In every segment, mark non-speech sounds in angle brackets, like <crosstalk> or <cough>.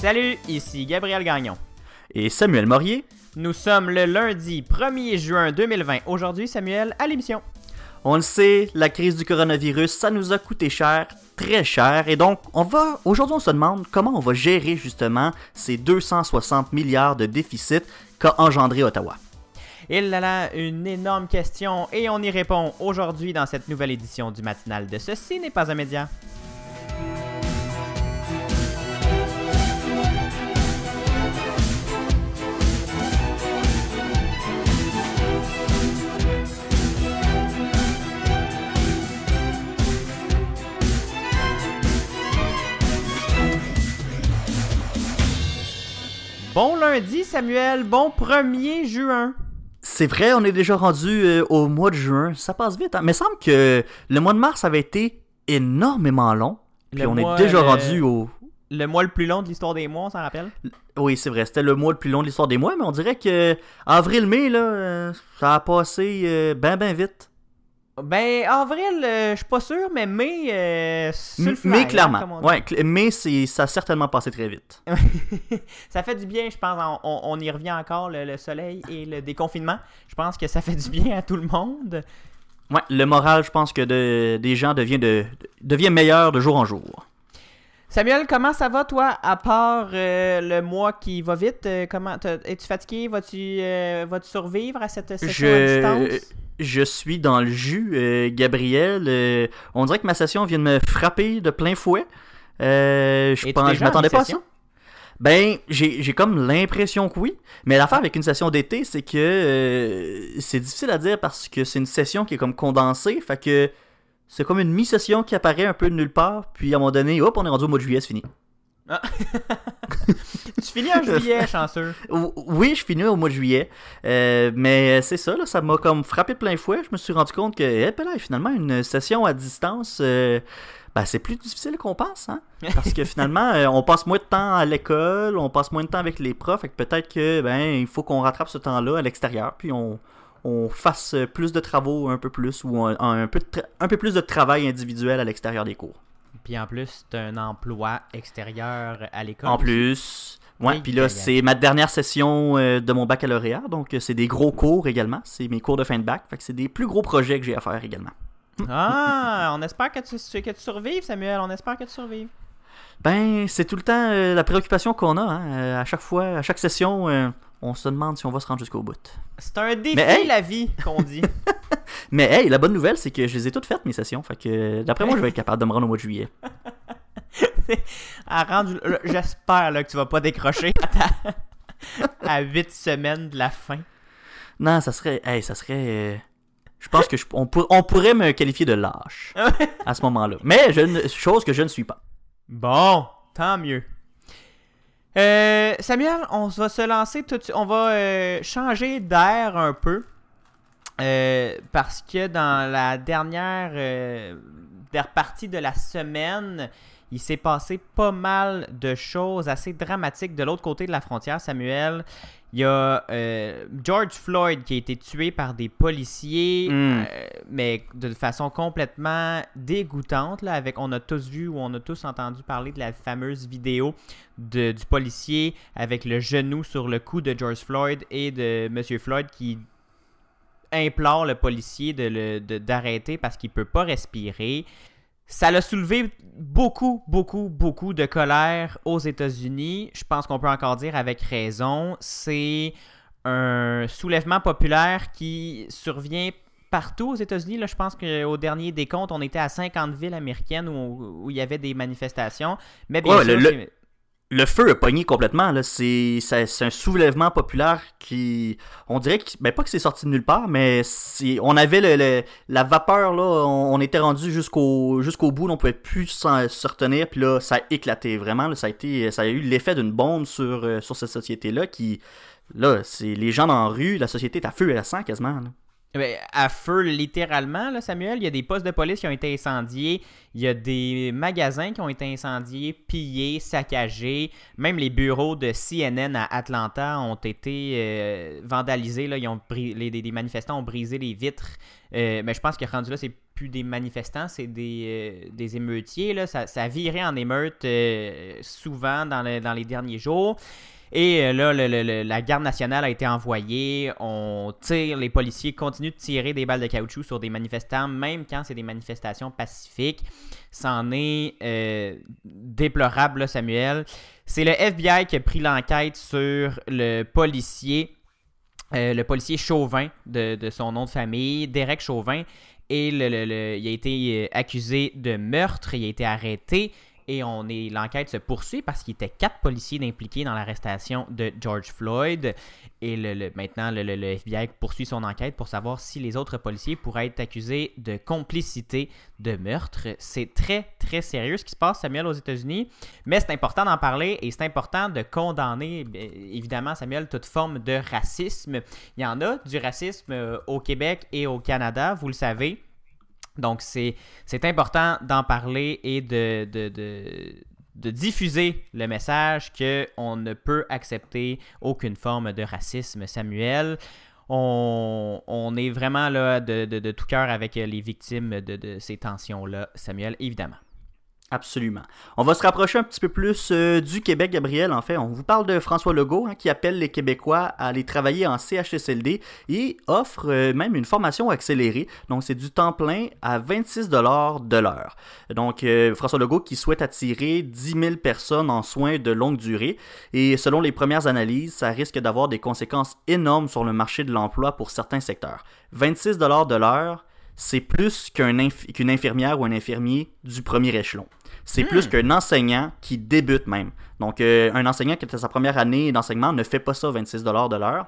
Salut, ici Gabriel Gagnon. Et Samuel Morier. Nous sommes le lundi 1er juin 2020. Aujourd'hui, Samuel, à l'émission. On le sait, la crise du coronavirus, ça nous a coûté cher, très cher. Et donc, on va aujourd'hui, on se demande comment on va gérer justement ces 260 milliards de déficit qu'a engendré Ottawa. Il a là une énorme question et on y répond aujourd'hui dans cette nouvelle édition du matinal de Ceci n'est pas un média. Bon lundi, Samuel. Bon 1er juin. C'est vrai, on est déjà rendu euh, au mois de juin. Ça passe vite. Hein? Mais il semble que le mois de mars avait été énormément long. Puis Le on mois, est déjà euh, rendu au. Le mois le plus long de l'histoire des mois, on s'en rappelle? Oui, c'est vrai. C'était le mois le plus long de l'histoire des mois. Mais on dirait que avril-mai, là, euh, ça a passé ben, ben vite. Ben, avril, euh, je suis pas sûr, mais mai, euh, sur le fly, mais clairement. ouais, cl- mais ça a certainement passé très vite. <laughs> ça fait du bien, je pense. On y revient encore, le, le soleil et le déconfinement. Je pense que ça fait du bien à tout le monde. Ouais, le moral, je pense que de- des gens devient, de, devient meilleur de jour en jour. Samuel, comment ça va, toi, à part euh, le mois qui va vite? euh, comment Es-tu fatigué? Vas-tu euh, vas-tu survivre à cette session à Je, distance? je suis dans le jus, Gabriel. on dirait que ma session vient de me frapper de plein fouet. Je pense, je m'attendais pas à ça. Ben, j'ai j'ai comme l'impression que oui. Mais l'affaire avec une session d'été, c'est que euh, c'est difficile à dire parce que c'est une session qui est comme condensée. Fait que c'est comme une mi-session qui apparaît un peu de nulle part. Puis à un moment donné, hop, on est rendu au mois de juillet, c'est fini. <laughs> Tu finis en juillet, chanceux. Oui, je finis au mois de juillet. Euh, mais c'est ça, là, ça m'a comme frappé de plein fouet. Je me suis rendu compte que eh, ben là, finalement, une session à distance, euh, ben, c'est plus difficile qu'on pense. Hein? <laughs> Parce que finalement, euh, on passe moins de temps à l'école, on passe moins de temps avec les profs. Fait que peut-être que ben il faut qu'on rattrape ce temps-là à l'extérieur. Puis on, on fasse plus de travaux un peu plus ou un, un peu, un peu plus de travail individuel à l'extérieur des cours. Puis en plus, t'as un emploi extérieur à l'école. En plus. Ouais, puis là, c'est ma dernière session euh, de mon baccalauréat, donc euh, c'est des gros cours également. C'est mes cours de fin de bac, fait que c'est des plus gros projets que j'ai à faire également. <laughs> Ah, on espère que tu, que tu survives, Samuel. On espère que tu survives. Ben, c'est tout le temps euh, la préoccupation qu'on a. Hein. À chaque fois, à chaque session, euh, on se demande si on va se rendre jusqu'au bout. C'est un défi, Mais hey! la vie, qu'on dit. <laughs> Mais hey, la bonne nouvelle, c'est que je les ai toutes faites, mes sessions. Fait que euh, d'après moi, je vais être capable de me rendre au mois de juillet. <laughs> Là, J'espère que tu vas pas décrocher à, ta- à 8 semaines de la fin. Non, ça serait. Hey, ça serait. euh, Je pense que je- on, pour- on pourrait me qualifier de lâche <laughs> à ce moment-là. Mais je ne- chose que je ne suis pas. Bon, tant mieux. Euh, Samuel, on va se lancer tout de suite. On va euh, changer d'air un peu. Euh, parce que dans la dernière, dernière partie de la semaine, il s'est passé pas mal de choses assez dramatiques de l'autre côté de la frontière, Samuel. Il y a euh, George Floyd qui a été tué par des policiers, Mm. euh, mais de façon complètement dégoûtante. Là, avec, on a tous vu ou on a tous entendu parler de la fameuse vidéo de- du policier avec le genou sur le cou de George Floyd et de Monsieur Floyd qui implore le policier de le- de- d'arrêter parce qu'il peut pas respirer. Ça l'a soulevé beaucoup, beaucoup, beaucoup de colère aux États-Unis. Je pense qu'on peut encore dire avec raison. C'est un soulèvement populaire qui survient partout aux États-Unis. Là, je pense qu'au dernier décompte, on était à 50 villes américaines où, où il y avait des manifestations. Mais bien Ouais, sûr, le- le- c'est- Le feu a pogné complètement. là. C'est c'est un soulèvement populaire qui. On dirait que. Ben, pas que c'est sorti de nulle part, mais c'est- on avait le, la vapeur, là. On, était rendu jusqu'au jusqu'au bout. on pouvait plus s'en- se retenir. Puis là, ça a éclaté. Vraiment, là, ça, a été, ça a eu l'effet d'une bombe sur, euh, sur cette société-là qui. Là, c'est les gens dans la rue, la société est à feu et à sang quasiment. là. Ben, à feu, littéralement, là, Samuel. Il y a des postes de police qui ont été incendiés. Il y a des magasins qui ont été incendiés, pillés, saccagés. Même les bureaux de CNN à Atlanta ont été euh, vandalisés. Là. Ils ont bri- les, manifestants ont brisé les vitres. Euh, mais je pense que rendu là, c'est plus des manifestants, c'est des, euh, des émeutiers. Là. Ça, ça viré en émeute souvent dans les derniers jours. Et euh, là, le- la garde nationale a été envoyée. On tire, les policiers continuent de tirer des balles de caoutchouc sur des manifestants, même quand c'est des manifestations pacifiques. C'en est euh, déplorable, Samuel. C'est le FBI qui a pris l'enquête sur le policier, euh, le policier Chauvin, de, son nom de famille, Derek Chauvin. Et il a été accusé de meurtre, il a été arrêté. Et on est, l'enquête se poursuit parce qu'il était quatre policiers impliqués dans l'arrestation de George Floyd. Et le, maintenant, le, le- FBI poursuit son enquête pour savoir si les autres policiers pourraient être accusés de complicité de meurtre. C'est très, très sérieux ce qui se passe, Samuel, aux États-Unis. Mais c'est important d'en parler et c'est important de condamner, évidemment, Samuel, toute forme de racisme. Il y en a du racisme euh, au Québec et au Canada, vous le savez. Donc, c'est important d'en parler et de, de, de, diffuser le message qu'on ne peut accepter aucune forme de racisme, Samuel. On, on est vraiment là de, tout cœur avec les victimes de ces tensions-là, Samuel, évidemment. Absolument. On va se rapprocher un petit peu plus euh, du Québec, Gabriel. En fait, on vous parle de François Legault hein, qui appelle les Québécois à aller travailler en CHSLD et offre euh, même une formation accélérée. Donc, c'est du temps plein à 26 de l'heure. Donc, euh, François Legault qui souhaite attirer 10 000 personnes en soins de longue durée. Et selon les premières analyses, ça risque d'avoir des conséquences énormes sur le marché de l'emploi pour certains secteurs. 26 de l'heure, c'est plus qu'une infirmière ou un infirmier du premier échelon. C'est plus qu'un enseignant qui débute même. Donc, euh, un enseignant qui à sa première année d'enseignement ne fait pas ça 26 de l'heure.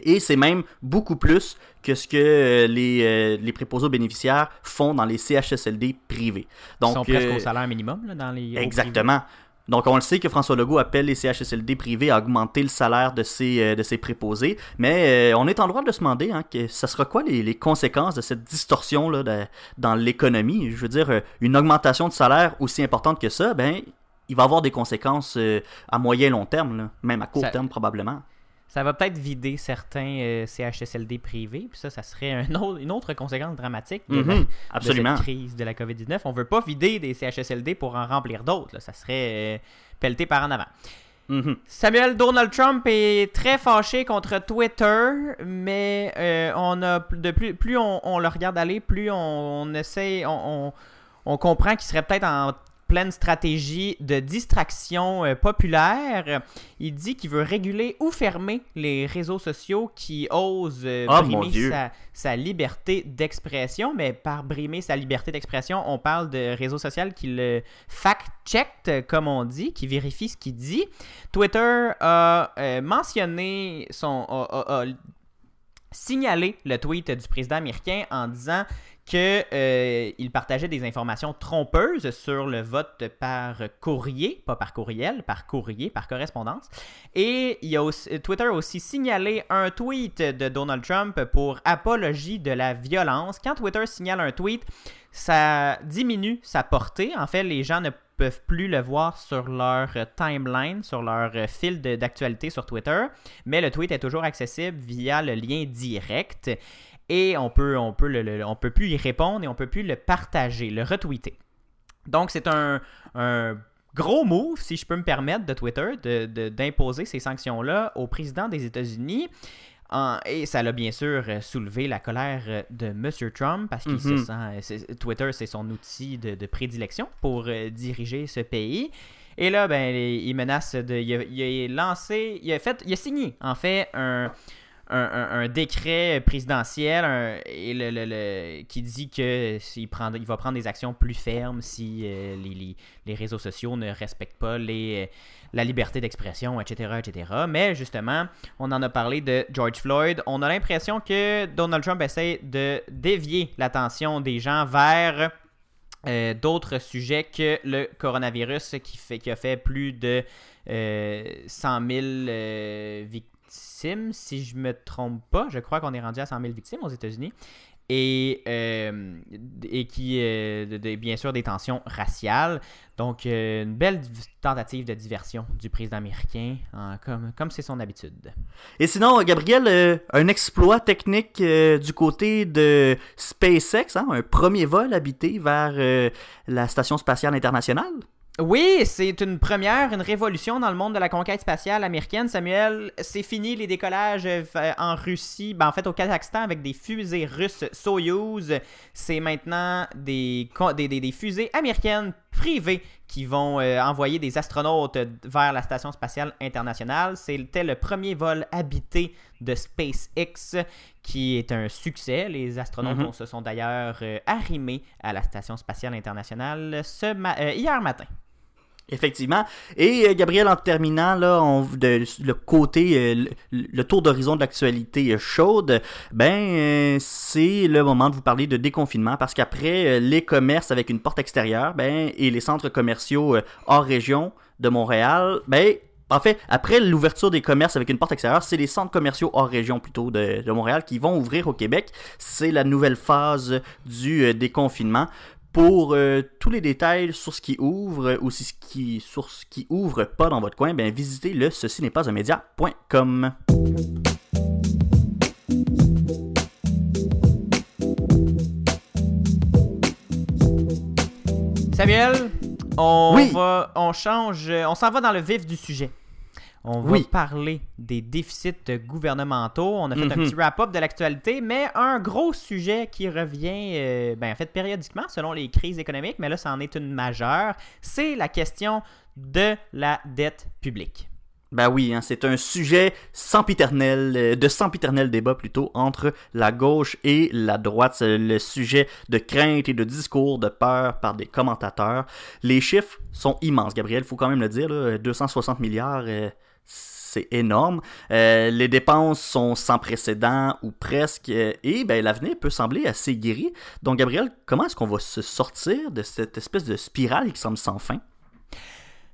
Et c'est même beaucoup plus que ce que euh, les, euh, les préposés aux bénéficiaires font dans les CHSLD privés. Ils sont presque euh, au salaire minimum là, dans les. Exactement. Donc, on le sait que François Legault appelle les CHSLD privés à augmenter le salaire de ses, euh, de ses préposés, mais euh, on est en droit de se demander hein, que ça sera quoi les, les conséquences de cette distorsion là, de- dans l'économie? Je veux dire, euh, une augmentation de salaire aussi importante que ça, ben, il va avoir des conséquences à moyen et long terme, là, même à court Ça- terme probablement. Ça va peut-être vider certains euh, CHSLD privés, puis ça, ça serait un autre- une autre conséquence dramatique de, la- Mhm, de absolument. cette crise de la COVID-19. On veut pas vider des CHSLD pour en remplir d'autres. Ça serait euh, pelleté par en avant. Mhm. Samuel Donald Trump est très fâché contre Twitter, mais euh, on a de plus, plus on, on le regarde aller, plus on, on essaie, on comprend qu'il serait peut-être en pleine stratégie de distraction euh, populaire. Il dit qu'il veut réguler ou fermer les réseaux sociaux qui osent euh, Ah, brimer sa, sa liberté d'expression. Mais par brimer sa liberté d'expression, on parle de réseaux sociaux qui le fact-checked, comme on dit, qui vérifient ce qu'il dit. Twitter a euh, mentionné son. a- a- a signalé le tweet du président américain en disant que euh, partageait des informations trompeuses sur le vote par courrier, pas par courriel, par courrier, par correspondance. Et Twitter a aussi signalé un tweet de Donald Trump pour apologie de la violence. Quand Twitter signale un tweet, ça diminue sa portée. En fait, les gens ne peuvent plus le voir sur leur timeline, sur leur fil d'actualité sur Twitter, mais le tweet est toujours accessible via le lien direct et on peut, on peut, le, le- on peut plus y répondre et on peut plus le partager, le retweeter. Donc c'est un, un gros move, si je peux me permettre, de Twitter de- de- d'imposer ces sanctions-là au président des États-Unis. En- et ça a bien sûr euh, soulevé la colère euh, de M. Trump parce qu'il se sent. euh, Twitter, c'est son outil de, de prédilection pour euh, diriger ce pays. Et là, ben, il menace de. Il a, il a lancé. Il a fait. Il a signé, en fait, un. Un, décret présidentiel qui dit que il va prendre des actions plus fermes si euh, les, réseaux sociaux ne respectent pas les, la liberté d'expression, etc., etc. Mais justement, on en a parlé de George Floyd. On a l'impression que Donald Trump essaie de dévier l'attention des gens vers euh, d'autres sujets que le coronavirus qui, a fait plus de euh, 100 000 euh, victimes, si je me trompe pas. Je crois qu'on est rendu à 100 000 victimes aux États-Unis. et, euh, et qui, euh, bien sûr, des tensions raciales. Donc, euh, une belle tentative de diversion du président américain, hein, comme comme c'est son habitude. Et sinon, Gabriel, un exploit technique du côté de SpaceX, hein, un premier vol habité vers la Station spatiale internationale? Oui, c'est une première, une révolution dans le monde de la conquête spatiale américaine. Samuel, c'est fini les décollages euh, en Russie, ben, en fait au Kazakhstan avec des fusées russes Soyuz. C'est maintenant des, co- des, des- des fusées américaines privées qui vont euh, envoyer des astronautes vers la station spatiale internationale. C'était le premier vol habité de SpaceX qui est un succès. Les astronautes Mhm. se sont d'ailleurs euh, arrimés à la station spatiale internationale ce ma- euh, hier matin. Effectivement. Et euh, Gabriel, en terminant, là, le côté, euh, le, tour d'horizon de l'actualité euh, chaude, ben, c'est le moment de vous parler de déconfinement parce qu'après les commerces avec une porte extérieure, ben, et les centres commerciaux hors région de Montréal, ben, en fait, après l'ouverture des commerces avec une porte extérieure, c'est les centres commerciaux hors région plutôt de, Montréal qui vont ouvrir au Québec. C'est la nouvelle phase du déconfinement. Pour euh, tous les détails sur ce qui ouvre euh, ou si ce qui, sur ce qui ouvre pas dans votre coin, ben visitez le ceci n'est pas un média.com. Samuel, on Oui. va, on change, on s'en va dans le vif du sujet. On va Oui. parler des déficits gouvernementaux. On a fait un Mhm. petit wrap-up de l'actualité, mais un gros sujet qui revient, euh, ben, en fait, périodiquement selon les crises économiques, mais là, c'en est une majeure. C'est la question de la dette publique. Ben oui, hein, c'est un sujet sempiternel, euh, de sempiternel débat plutôt entre la gauche et la droite. C'est le sujet de crainte et de discours de peur par des commentateurs. Les chiffres sont immenses, Gabriel, faut quand même le dire. là, 260 milliards, euh, c'est énorme. Euh, les dépenses sont sans précédent ou presque. euh, et ben, l'avenir peut sembler assez guéri. Donc, Gabriel, comment est-ce qu'on va se sortir de cette espèce de spirale qui semble sans fin?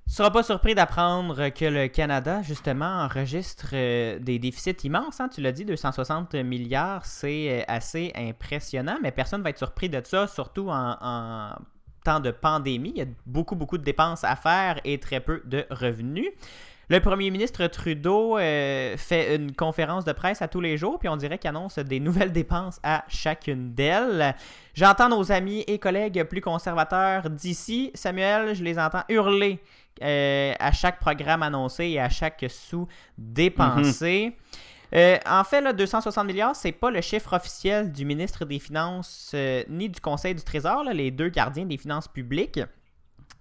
Tu seras pas surpris d'apprendre que le Canada, justement, enregistre euh, des déficits immenses. hein. Tu l'as dit, 260 milliards, c'est assez impressionnant, mais personne ne va être surpris de ça, surtout en temps de pandémie. Il y a beaucoup, beaucoup de dépenses à faire et très peu de revenus. Le premier ministre Trudeau euh, fait une conférence de presse à tous les jours, puis on dirait qu'il annonce des nouvelles dépenses à chacune d'elles. J'entends nos amis et collègues plus conservateurs d'ici, Samuel, je les entends hurler euh, à chaque programme annoncé et à chaque sou dépensé. Euh, en fait, là, 260 milliards, c'est pas le chiffre officiel du ministre des Finances ni du Conseil du Trésor, là, les deux gardiens des finances publiques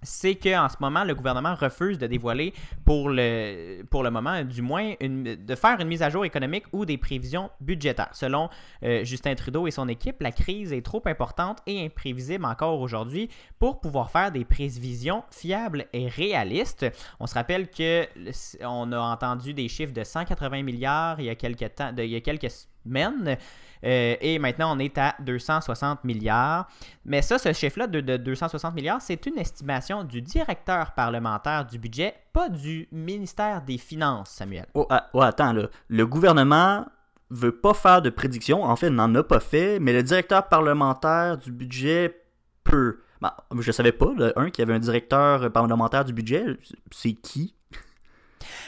c'est qu'en ce moment, le gouvernement refuse de dévoiler, pour le, moment du moins, de faire une mise à jour économique ou des prévisions budgétaires. Selon euh, Justin Trudeau et son équipe, la crise est trop importante et imprévisible encore aujourd'hui pour pouvoir faire des prévisions fiables et réalistes. On se rappelle que on a entendu des chiffres de 180 milliards il y a quelques, temps, il y a quelques semaines. Euh, et maintenant, on est à 260 milliards. Mais ça, ce chiffre-là de, de 260 milliards, c'est une estimation du directeur parlementaire du budget, pas du ministère des Finances, Samuel. Oh, ah, oh, attends, là. Le gouvernement veut pas faire de prédiction. En fait, n'en a pas fait, mais le directeur parlementaire du budget peut. Ben, je savais pas, un, qu'il y avait un directeur parlementaire du budget. C'est qui?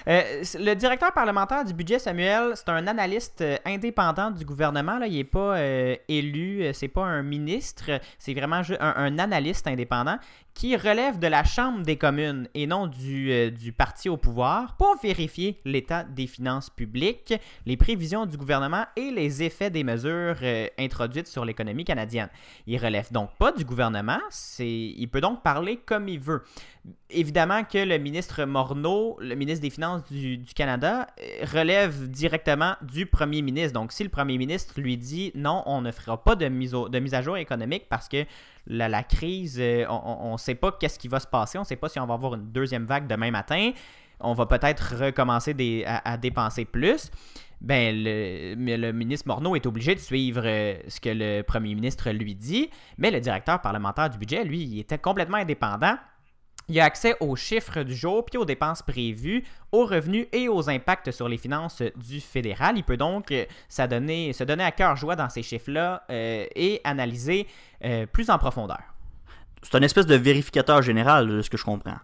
Le directeur parlementaire du budget, Samuel, c'est un analyste euh, indépendant du gouvernement. Il n'est pas euh, élu, euh, c'est pas un ministre, c'est vraiment un, un analyste indépendant qui relève de la Chambre des communes et non du, euh, parti au pouvoir pour vérifier l'état des finances publiques, les prévisions du gouvernement et les effets des mesures euh, introduites sur l'économie canadienne. Il relève donc pas du gouvernement, il peut donc parler comme il veut. Évidemment que le ministre Morneau, le ministre des Finances du, Canada, euh, relève directement du premier ministre. Donc, si le premier ministre lui dit non, on ne fera pas de mise, de mise à jour économique parce que la, crise, euh, on ne sait pas qu'est-ce qui va se passer, on ne sait pas si on va avoir une deuxième vague demain matin, on va peut-être recommencer à, dépenser plus. Ben, le, le ministre Morneau est obligé de suivre euh, ce que le premier ministre lui dit, mais le directeur parlementaire du budget, lui, il était complètement indépendant. Il a accès aux chiffres du jour, puis aux dépenses prévues, aux revenus et aux impacts sur les finances du fédéral. Il peut donc euh, se donner, se donner à cœur joie dans ces chiffres-là euh, et analyser euh, plus en profondeur. C'est un espèce de vérificateur général de ce que je comprends.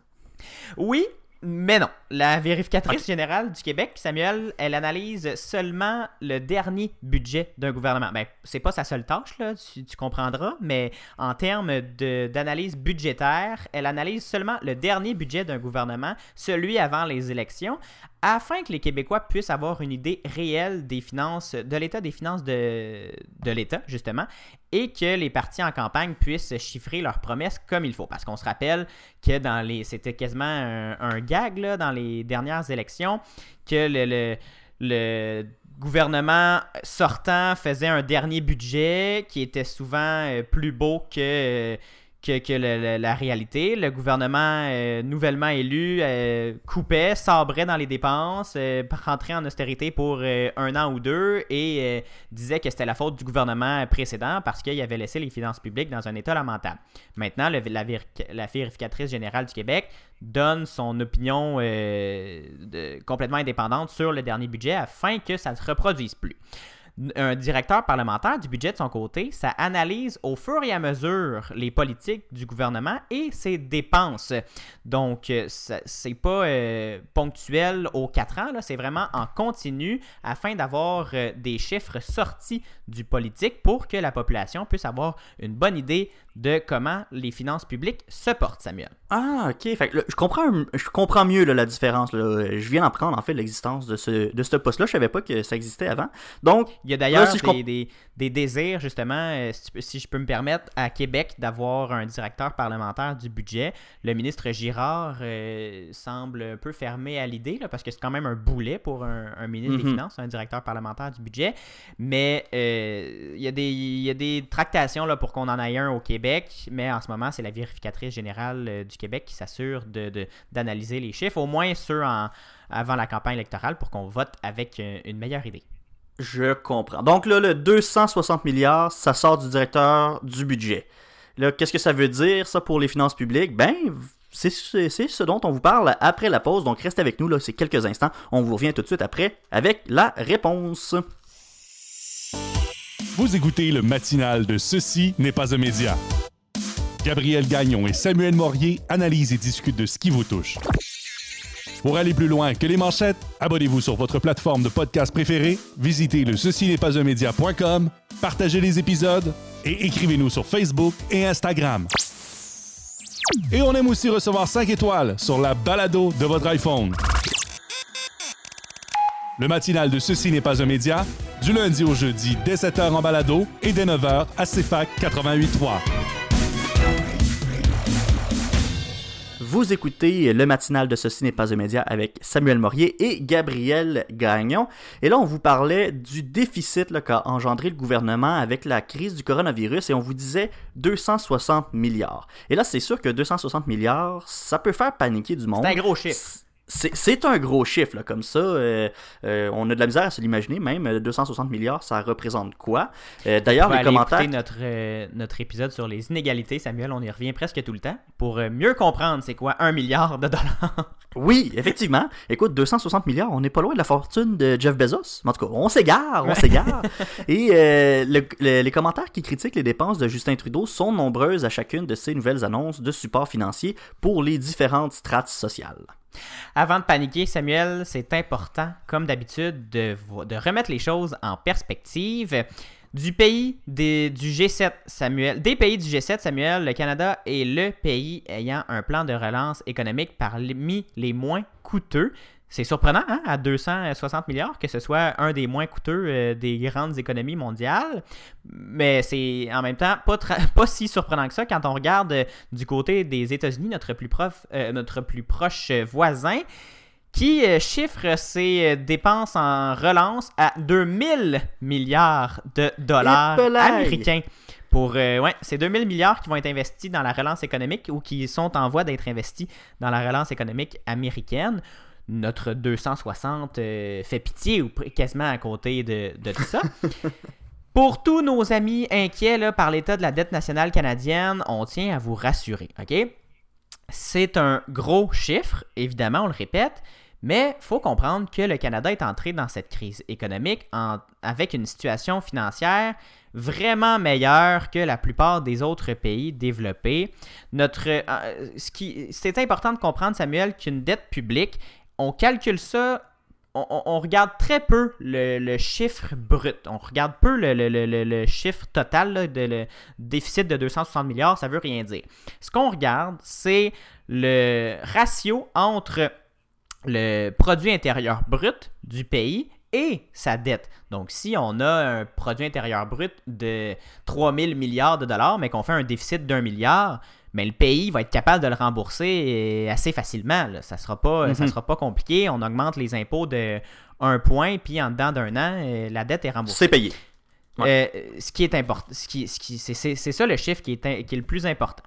Oui, mais non. La vérificatrice générale du Québec, Samuel, elle analyse seulement le dernier budget d'un gouvernement. Ben, c'est pas sa seule tâche, là, tu, tu comprendras, mais en termes d'analyse budgétaire, elle analyse seulement le dernier budget d'un gouvernement, celui avant les élections, afin que les Québécois puissent avoir une idée réelle des finances, de l'état des finances de, de l'État, justement, et que les partis en campagne puissent chiffrer leurs promesses comme il faut. Parce qu'on se rappelle que dans les. C'était quasiment un, gag là, dans les dernières élections, que le, gouvernement sortant faisait un dernier budget qui était souvent euh, plus beau que. Que, la réalité. Le gouvernement euh, nouvellement élu euh, coupait, sabrait dans les dépenses, euh, rentrait en austérité pour un an ou deux et disait que c'était la faute du gouvernement précédent parce qu'il avait laissé les finances publiques dans un état lamentable. Maintenant, la, véri- la vérificatrice générale du Québec donne son opinion complètement indépendante sur le dernier budget afin que ça ne se reproduise plus un directeur parlementaire du budget de son côté, ça analyse au fur et à mesure les politiques du gouvernement et ses dépenses. Donc, euh, c'est pas euh, ponctuel aux quatre ans, c'est vraiment en continu afin d'avoir euh, des chiffres sortis du politique pour que la population puisse avoir une bonne idée de comment les finances publiques se portent, Samuel. Ah, ok. Je comprends, je comprends mieux la différence. Je viens d'apprendre en fait l'existence de ce, de ce poste-là. Je savais pas que ça existait avant. Donc, Il y a d'ailleurs si des, comp- des- des désirs, justement, euh, si, tu peux- si je peux me permettre, à Québec d'avoir un directeur parlementaire du budget. Le ministre Girard euh, semble un peu fermé à l'idée, parce que c'est quand même un boulet pour un, un ministre des Mhm. Finances, un directeur parlementaire du budget. Mais euh, il y, a des- il y a des tractations là, pour qu'on en ait un au Québec, mais en ce moment, c'est la vérificatrice générale euh, du Québec qui s'assure de- de- d'analyser les chiffres, au moins ceux en- avant la campagne électorale, pour qu'on vote avec euh, une meilleure idée. Je comprends. Donc là, le 260 milliards, ça sort du directeur du budget. Là, qu'est-ce que ça veut dire, ça, pour les finances publiques? Ben, c'est ce dont on vous parle après la pause. Donc, restez avec nous, là, c'est quelques instants. On vous revient tout de suite après avec la réponse. Vous écoutez le matinal de Ceci n'est pas un média. Gabriel Gagnon et Samuel Morier analysent et discutent de ce qui vous touche. Pour aller plus loin que les manchettes, abonnez-vous sur votre plateforme de podcast préférée, visitez le ceci n'est pas un média.com, partagez les épisodes et écrivez-nous sur Facebook et Instagram. Et on aime aussi recevoir 5 étoiles sur la balado de votre iPhone. Le matinal de Ceci n'est pas un média, du lundi au jeudi dès 7h en balado et dès 9h à CFAC 88.3. Vous écoutez le matinal de Ceci n'est pas un média avec Samuel Morier et Gabriel Gagnon. Et là, on vous parlait du déficit qu'a engendré le gouvernement avec la crise du coronavirus et on vous disait 260 milliards. Et là, c'est sûr que 260 milliards, ça peut faire paniquer du monde. C'est un gros chiffre. C'est un gros chiffre, là, comme ça. euh, euh, on a de la misère à se l'imaginer, même. euh, 260 milliards, ça représente quoi? Euh, D'ailleurs, les commentaires... écouter notre, euh, notre épisode sur les inégalités, Samuel, on y revient presque tout le temps, pour euh, mieux comprendre c'est quoi un milliard de dollars. <laughs> Oui, effectivement. Écoute, 260 milliards, on n'est pas loin de la fortune de Jeff Bezos. En tout cas, on s'égare, on s'égare. <laughs> Et euh, le- le- les commentaires qui critiquent les dépenses de Justin Trudeau sont nombreuses à chacune de ces nouvelles annonces de support financier pour les différentes strates sociales. Avant de paniquer, Samuel, c'est important, comme d'habitude, de, remettre les choses en perspective. Du pays du G7, Samuel, des pays du G7, Samuel, le Canada est le pays ayant un plan de relance économique parmi les moins coûteux. C'est surprenant, hein, à 260 milliards, que ce soit un des moins coûteux euh, des grandes économies mondiales. Mais c'est en même temps <laughs> pas, si surprenant que ça quand on regarde euh, du côté des États-Unis, notre, plus prof- euh, notre plus proche voisin, qui chiffre ses dépenses en relance à 2000 milliards de dollars américains. Pour, euh, ouais, c'est 2000 milliards qui vont être investis dans la relance économique ou qui sont en voie d'être investis dans la relance économique américaine. Notre 260 euh, fait pitié ou quasiment à côté de, de tout ça. <laughs> Pour tous nos amis inquiets là, par l'état de la dette nationale canadienne, on tient à vous rassurer, OK? c'est un gros chiffre, évidemment, on le répète, mais il faut comprendre que le Canada est entré dans cette crise économique avec une situation financière vraiment meilleure que la plupart des autres pays développés. Notre, euh, ce qui, c'est important de comprendre, Samuel, qu'une dette publique, on calcule ça on, regarde très peu le, chiffre brut. On regarde peu le, chiffre total de le déficit de 260 milliards. Ça veut rien dire. Ce qu'on regarde, c'est le ratio entre le produit intérieur brut du pays et sa dette. Donc, si on a un produit intérieur brut de 3000 milliards de dollars, mais qu'on fait un déficit d'un milliard, mais le pays va être capable de le rembourser euh, assez facilement. Ça ne sera, pas, mhm. sera pas compliqué. On augmente les impôts de un point, puis en dedans d'un an, euh, la dette est remboursée. C'est payé. Euh, ce qui est important, ce qui, ce qui, c'est, ça le chiffre qui est, qui est le plus important.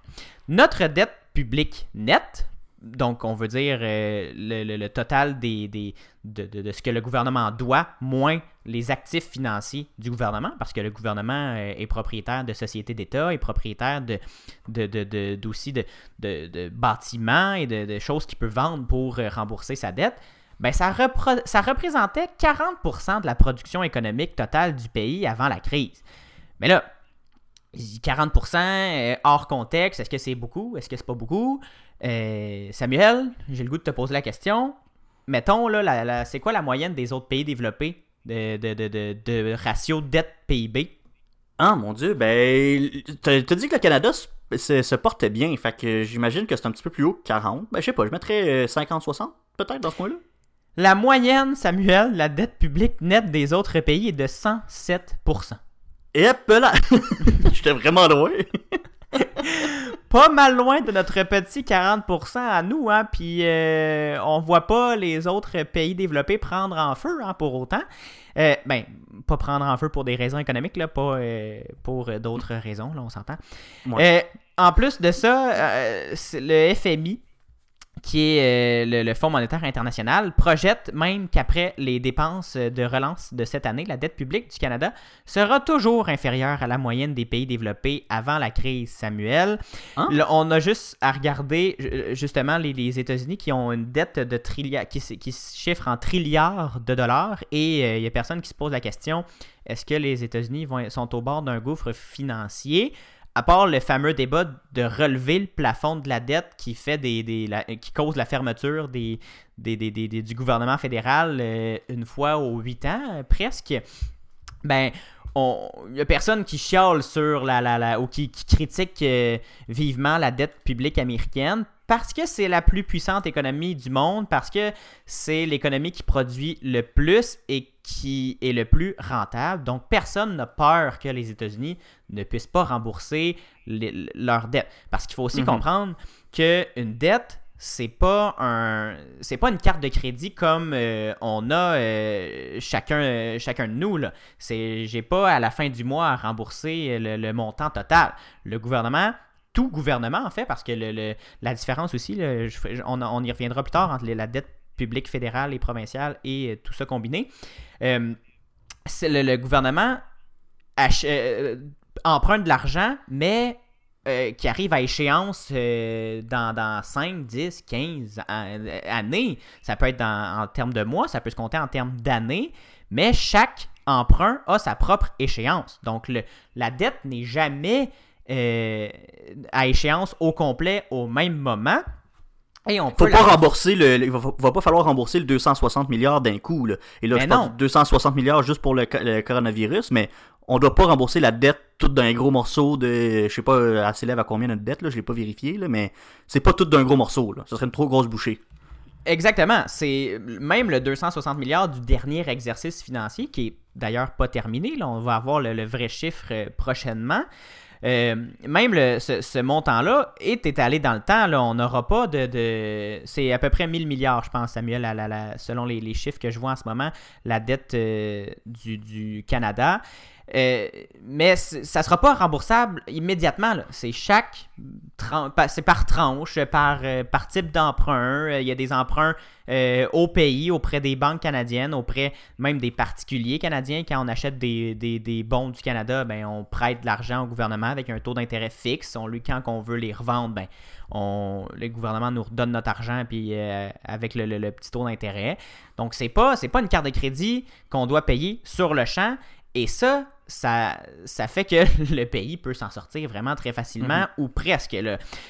Notre dette publique nette, donc, on veut dire euh, le, total des, de, ce que le gouvernement doit, moins les actifs financiers du gouvernement, parce que le gouvernement euh, est propriétaire de sociétés d'État, est propriétaire de, d'aussi de, de, bâtiments et de, choses qu'il peut vendre pour euh, rembourser sa dette. Ben, ça, ça représentait 40% de la production économique totale du pays avant la crise. Mais là, 40% hors contexte, est-ce que c'est beaucoup? Est-ce que c'est pas beaucoup? Euh, Samuel, j'ai le goût de te poser la question. Mettons, là, c'est quoi la moyenne des autres pays développés de, de, ratio dette-PIB? Ah, mon Dieu, ben, t'as dit que le Canada se, porte bien, fait que j'imagine que c'est un petit peu plus haut que 40. Ben, je sais pas, je mettrais 50-60, euh, peut-être, dans ce coin-là. La moyenne, Samuel, la dette publique nette des autres pays est de 107%. Et là! <laughs> J'étais vraiment loin! <laughs> pas mal loin de notre petit 40% à nous, hein, puis euh, on voit pas les autres pays développés prendre en feu hein, pour autant. Euh, ben, pas prendre en feu pour des raisons économiques, là, pas euh, pour d'autres raisons, là, on s'entend. en plus de ça, le FMI qui est euh, le, Fonds monétaire international, projette même qu'après les dépenses de relance de cette année, la dette publique du Canada sera toujours inférieure à la moyenne des pays développés avant la crise, Samuel. Hein? on a juste à regarder justement les, États-Unis qui ont une dette de qui, qui, se chiffre en trilliards de dollars et euh, il n'y a personne qui se pose la question est-ce que les États-Unis sont au bord d'un gouffre financier? À part le fameux débat de relever le plafond de la dette qui fait des, qui cause la fermeture des, du gouvernement fédéral euh, une fois aux huit ans euh, presque, ben il n'y a personne qui chiale sur la, la, ou qui, critique euh, vivement la dette publique américaine parce que c'est la plus puissante économie du monde, parce que c'est l'économie qui produit le plus et qui est le plus rentable. Donc, personne n'a peur que les États-Unis ne puissent pas rembourser leur dette. Parce qu'il faut aussi mhm. comprendre qu'une dette, c'est pas un c'est pas une carte de crédit comme euh, on a euh, chacun chacun de nous là c'est j'ai pas à la fin du mois à rembourser le montant total le gouvernement tout gouvernement, en fait, parce que le, la différence aussi, on, y reviendra plus tard entre la dette publique fédérale et provinciale et euh, tout ça combiné. Euh, le, gouvernement euh, emprunte de l'argent, mais qui arrive à échéance dans, dans, 5, 10, 15 années. Ça peut être en termes de mois, ça peut se compter en termes d'années, mais chaque emprunt a sa propre échéance. Donc la dette n'est jamais euh, à échéance au complet au même moment. Et on peut pas rembourser le, il va, pas falloir rembourser le 260 milliards d'un coup. Là. Et là, je non. 260 milliards juste pour le, coronavirus, mais on doit pas rembourser la dette toute d'un gros morceau de. Je sais pas, elle s'élève à combien notre dette, là, je l'ai pas vérifié, là, mais c'est pas tout d'un gros morceau. Là. Ce serait une trop grosse bouchée. Exactement. C'est même le 260 milliards du dernier exercice financier, qui est d'ailleurs pas terminé. Là, on va avoir le vrai chiffre euh, prochainement. Euh, même ce, montant-là est étalé dans le temps. On n'aura pas de. c'est à peu près 1000 milliards, je pense, Samuel, selon les, chiffres que je vois en ce moment, la dette euh, du, Canada. Euh, mais ça sera pas remboursable immédiatement. C'est chaque c'est par tranche, par, euh, type d'emprunt. Il y a des emprunts euh, au pays, auprès des banques canadiennes, auprès même des particuliers canadiens. Quand on achète des, des, bons du Canada, ben, on prête de l'argent au gouvernement avec un taux d'intérêt fixe. On, lui, quand on veut les revendre, ben, le gouvernement nous redonne notre argent puis avec le, le, petit taux d'intérêt. Donc, c'est pas, pas une carte de crédit qu'on doit payer sur le champ. Et ça, ça, ça fait que <laughs> le pays peut s'en sortir vraiment très facilement, mhm. ou presque.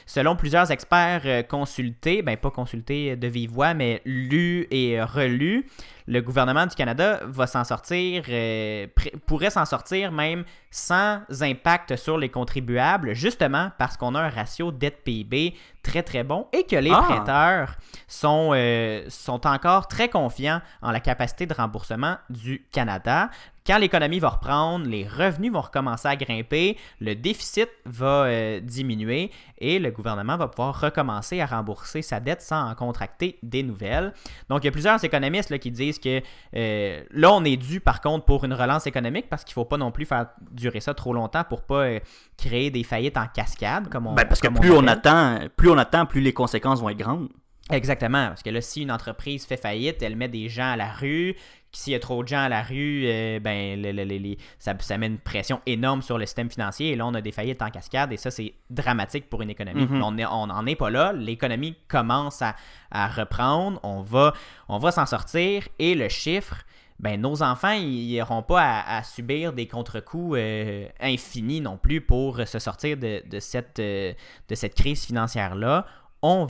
Selon plusieurs experts euh, consultés, ben pas consultés de vive voix, mais lus et relus, le gouvernement du Canada va s'en sortir, euh, pourrait s'en sortir même sans impact sur les contribuables, justement parce qu'on a un ratio dette-PIB très très bon et que les ah! prêteurs sont, euh, sont encore très confiants en la capacité de remboursement du Canada. Quand l'économie va reprendre, les revenus vont recommencer à grimper, le déficit va euh, diminuer et le gouvernement va pouvoir recommencer à rembourser sa dette sans en contracter des nouvelles. Donc, il y a plusieurs économistes là, qui disent que euh, là, on est dû par contre pour une relance économique parce qu'il ne faut pas non plus faire durer ça trop longtemps pour pas euh, créer des faillites en cascade. Comme on, ben, parce que plus on, attend, plus on attend, plus les conséquences vont être grandes. Exactement, parce que là, si une entreprise fait faillite, elle met des gens à la rue, s'il y a trop de gens à la rue, euh, ben, ça, ça, met une pression énorme sur le système financier. Et là, on a des faillites en cascade et ça, c'est dramatique pour une économie. Mhm. On n'en est pas là. L'économie commence à, reprendre. On va, on va s'en sortir et le chiffre. Ben, nos enfants, ils n'auront pas à, subir des contre-coups euh, infinis non plus pour se sortir de, cette, euh, de cette crise financière-là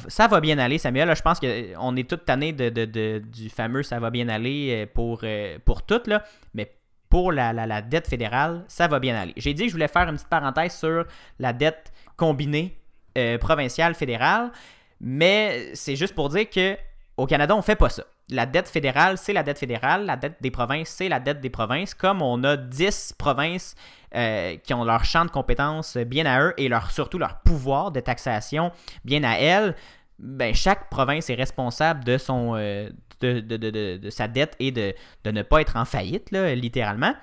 ça va bien aller, Samuel. je pense qu'on est toute tannés de, du fameux ça va bien aller euh, pour, euh, pour tout, là. mais pour la, dette fédérale, ça va bien aller. J'ai dit que je voulais faire une petite parenthèse sur la dette combinée euh, provinciale fédérale, mais c'est juste pour dire que au Canada, on fait pas ça. La dette fédérale, c'est la dette fédérale. La dette des provinces, c'est la dette des provinces. Comme on a 10 provinces euh, qui ont leur champ de compétences bien à eux et leur, surtout leur pouvoir de taxation bien à elles, ben, chaque province est responsable de, son, euh, de, sa dette et de, ne pas être en faillite, littéralement.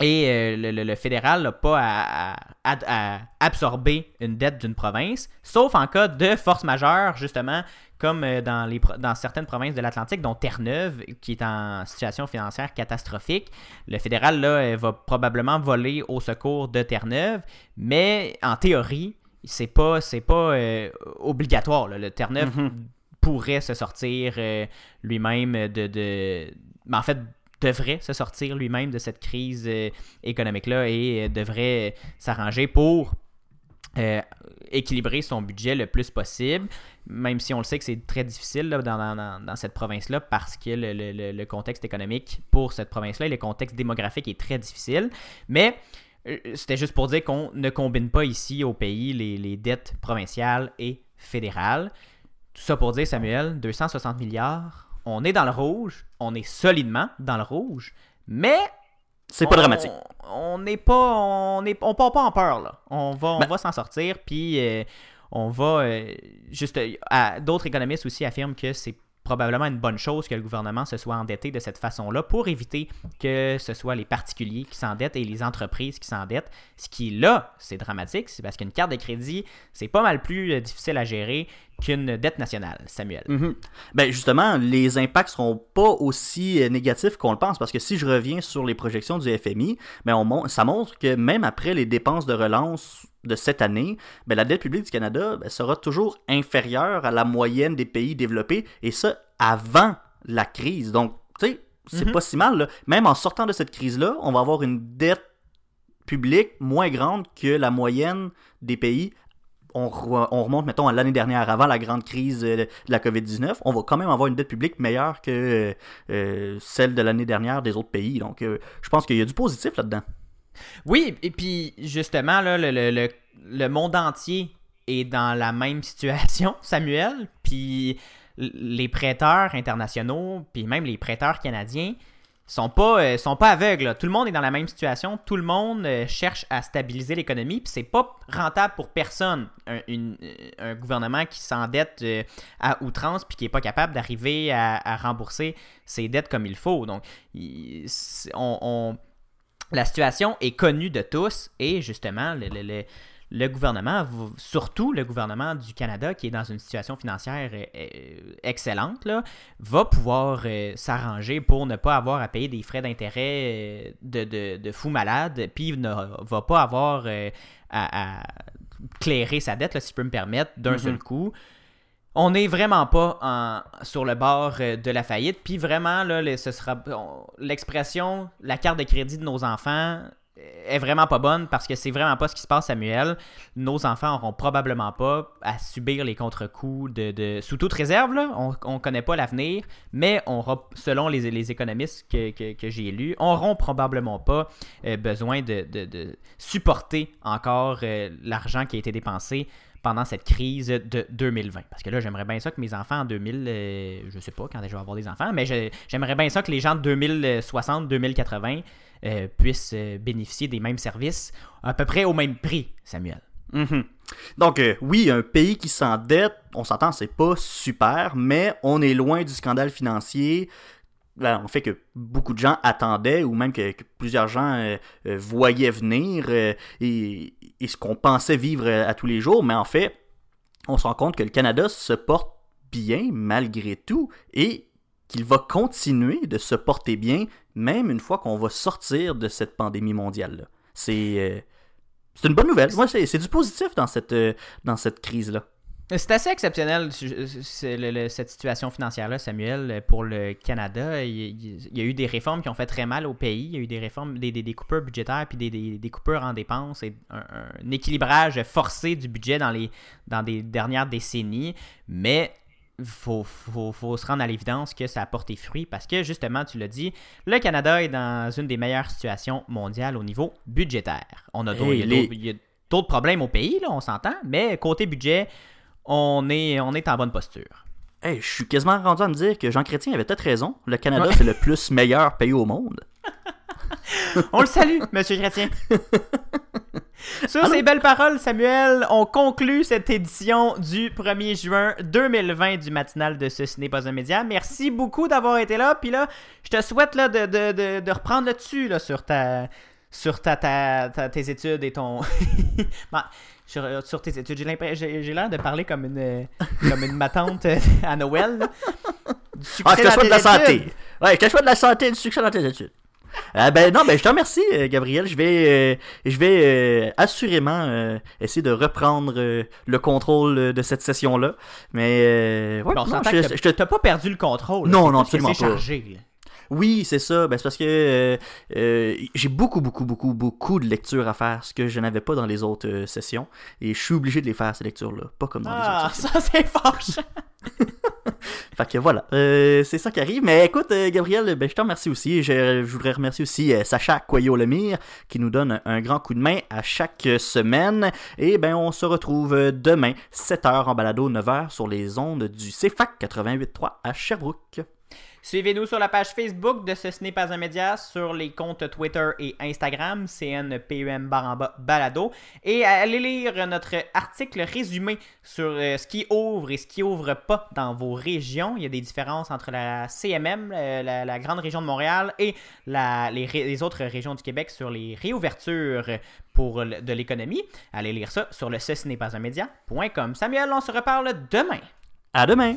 Et euh, le, fédéral n'a pas à, absorber une dette d'une province, sauf en cas de force majeure, justement, comme euh, dans, les, dans certaines provinces de l'Atlantique, dont Terre-Neuve, qui est en situation financière catastrophique. Le fédéral là, euh, va probablement voler au secours de Terre-Neuve, mais en théorie, c'est pas, c'est pas obligatoire. Le Terre-Neuve mm-hmm. pourrait se sortir lui-même de, de... Mais en fait, devrait se sortir lui-même de cette crise euh, économique-là et euh, devrait s'arranger pour euh, équilibrer son budget le plus possible, même si on le sait que c'est très difficile dans, cette province-là parce que le, contexte économique pour cette province-là et le contexte démographique est très difficile. Mais c'était juste pour dire qu'on ne combine pas ici au pays les dettes provinciales et fédérales. Tout ça pour dire, Samuel, 260 milliards, on est dans le rouge, on est solidement dans le rouge, mais c'est pas dramatique. On n'est pas on est on part pas en peur là. On va on ben va s'en sortir puis euh, on va euh, juste d'autres économistes aussi affirment que c'est probablement une bonne chose que le gouvernement se soit endetté de cette façon-là pour éviter que ce soit les particuliers qui s'endettent et les entreprises qui s'endettent. Ce qui, là, c'est dramatique, c'est parce qu'une carte de crédit, c'est pas mal plus euh, difficile à gérer qu'une dette nationale, Samuel. Mhm. Ben justement, les impacts seront pas aussi euh, négatifs qu'on le pense, parce que si je reviens sur les projections du FMI, ben on, ça montre que même après les dépenses de relance de cette année, ben, la dette publique du Canada ben, sera toujours inférieure à la moyenne des pays développés, et ça avant la crise. Donc, tu sais, c'est mhm. pas si mal. Même en sortant de cette crise-là, on va avoir une dette publique moins grande que la moyenne des pays. On, remonte, mettons, à l'année dernière, avant la grande crise euh, de la COVID-19, on va quand même avoir une dette publique meilleure que euh, celle de l'année dernière des autres pays. Donc, euh, je pense qu'il y a du positif là-dedans. Oui, et puis justement, le, monde entier est dans la même <laughs> situation, Samuel. Puis les prêteurs internationaux, puis même les prêteurs canadiens, sont pas, euh, sont pas aveugles. Tout le monde est dans la même situation. Tout le monde euh, cherche à stabiliser l'économie. Puis c'est pas rentable pour personne. Un, gouvernement qui s'endette euh, à outrance puis qui est pas capable d'arriver à, rembourser ses dettes comme il faut. Donc, on la situation est connue de tous et justement, le- le gouvernement, surtout le gouvernement du Canada, qui est dans une situation financière euh, euh, excellente, là, va pouvoir euh, s'arranger pour ne pas avoir à payer des frais d'intérêt de, de, de fou malade, puis ne va pas avoir à, à clairer sa dette, là, si je peux me permettre, d'un Mhm. seul coup. On n'est vraiment pas en- sur le bord de la faillite. Puis vraiment, là, ce sera on- l'expression, la carte de crédit de nos enfants est vraiment pas bonne parce que c'est vraiment pas ce qui se passe, Samuel. Nos enfants auront probablement pas à subir les contre-coups de, sous toute réserve. On, on connaît pas l'avenir, mais on selon les, les économistes que, j'ai lus, auront probablement pas euh, besoin de supporter encore euh, l'argent qui a été dépensé pendant cette crise de 2020. Parce que là, j'aimerais bien ça que mes enfants en 2000, euh, je sais pas quand je vais avoir des enfants, mais j'aimerais bien ça que les gens de 2060, 2080 euh, puissent euh, bénéficier des mêmes services à peu près au même prix, Samuel. Mhm. Donc, euh, oui, un pays qui s'endette, on s'entend, c'est pas super, mais on est loin du scandale financier. Fait que beaucoup de gens attendaient, ou même que, plusieurs gens voyaient venir, et, et ce qu'on pensait vivre euh, à tous les jours, mais en fait, on se rend compte que le Canada se porte bien malgré tout, et qu'il va continuer de se porter bien, même une fois qu'on va sortir de cette pandémie mondiale-là. C'est... euh, c'est une bonne nouvelle. C'est du positif dans cette, euh, dans cette crise-là. C'est assez exceptionnel le- le- cette situation financière-là, Samuel, pour le Canada. Il, y a eu des réformes qui ont fait très mal au pays. Il y a eu des réformes, des, des, des coupures budgétaires, puis des, des, des coupures en dépenses et un, un équilibrage forcé du budget dans les dans des dernières décennies. Mais il faut, faut, faut se rendre à l'évidence que ça a porté fruit parce que, justement, tu l'as dit, le Canada est dans une des meilleures situations mondiales au niveau budgétaire. On a d'autres- Hey, les- problèmes au pays, là, on s'entend, mais côté budget, on est, on est en bonne posture. Hey, je suis quasiment rendu à me dire que Jean Chrétien avait peut-être raison. Le Canada, Ouais. c'est le plus meilleur pays au monde. On le salue, <laughs> Monsieur Chrétien. Sur ces belles paroles, Samuel, on conclut cette édition du 1er juin 2020 du matinal de Ce n'est pas un média. Merci beaucoup d'avoir été là. Puis là, je te souhaite là, de, de, de, de reprendre le dessus là, sur ta sur ta, ta- ta- tes études et ton <laughs> Bon, sur, sur tes études j'ai l'air de parler comme une comme une ma tante euh, à Noël là. Du succès Ah, te dans de tes la santé. études. Ouais, je te souhaite de la santé et du succès dans tes études. Ah ben non, ben je te remercie, euh, Gabriel. Je vais, euh, je vais euh, assurément euh, essayer de reprendre euh, le contrôle euh, de cette session-là. Mais euh, ouais, non, je- que je t'as pas perdu le contrôle. Non, non, que absolument pas. chargé. Oui, c'est ça. Ben, c'est parce que euh, euh, j'ai beaucoup, beaucoup, beaucoup, beaucoup de lectures à faire, ce que je n'avais pas dans les autres euh, sessions. Et je suis obligé de les faire, ces lectures-là. Pas comme dans les Ah, autres sessions. ça c'est fâchant. <laughs> <laughs> Fait que voilà, c'est ça qui arrive. Mais écoute, Gabriel, ben, je te remercie aussi. Je, je voudrais remercier aussi Sacha Coyot-Lemire qui nous donne un grand coup de main à chaque semaine. Et ben, on se retrouve demain, 7h en balado, 9h sur les ondes du CFAC 88.3 à Sherbrooke. Suivez-nous sur la page Facebook de Ce n'est pas un média, sur les comptes Twitter et Instagram, CNPEM baramba balado. Et allez lire notre article résumé sur euh, ce qui ouvre et ce qui ouvre pas dans vos régions. Il y a des différences entre la CMM, euh, la, grande région de Montréal, et les, autres régions du Québec sur les réouvertures pour de l'économie. Allez lire ça sur le ce n'est pas un média.com. Samuel, on se reparle demain. À demain!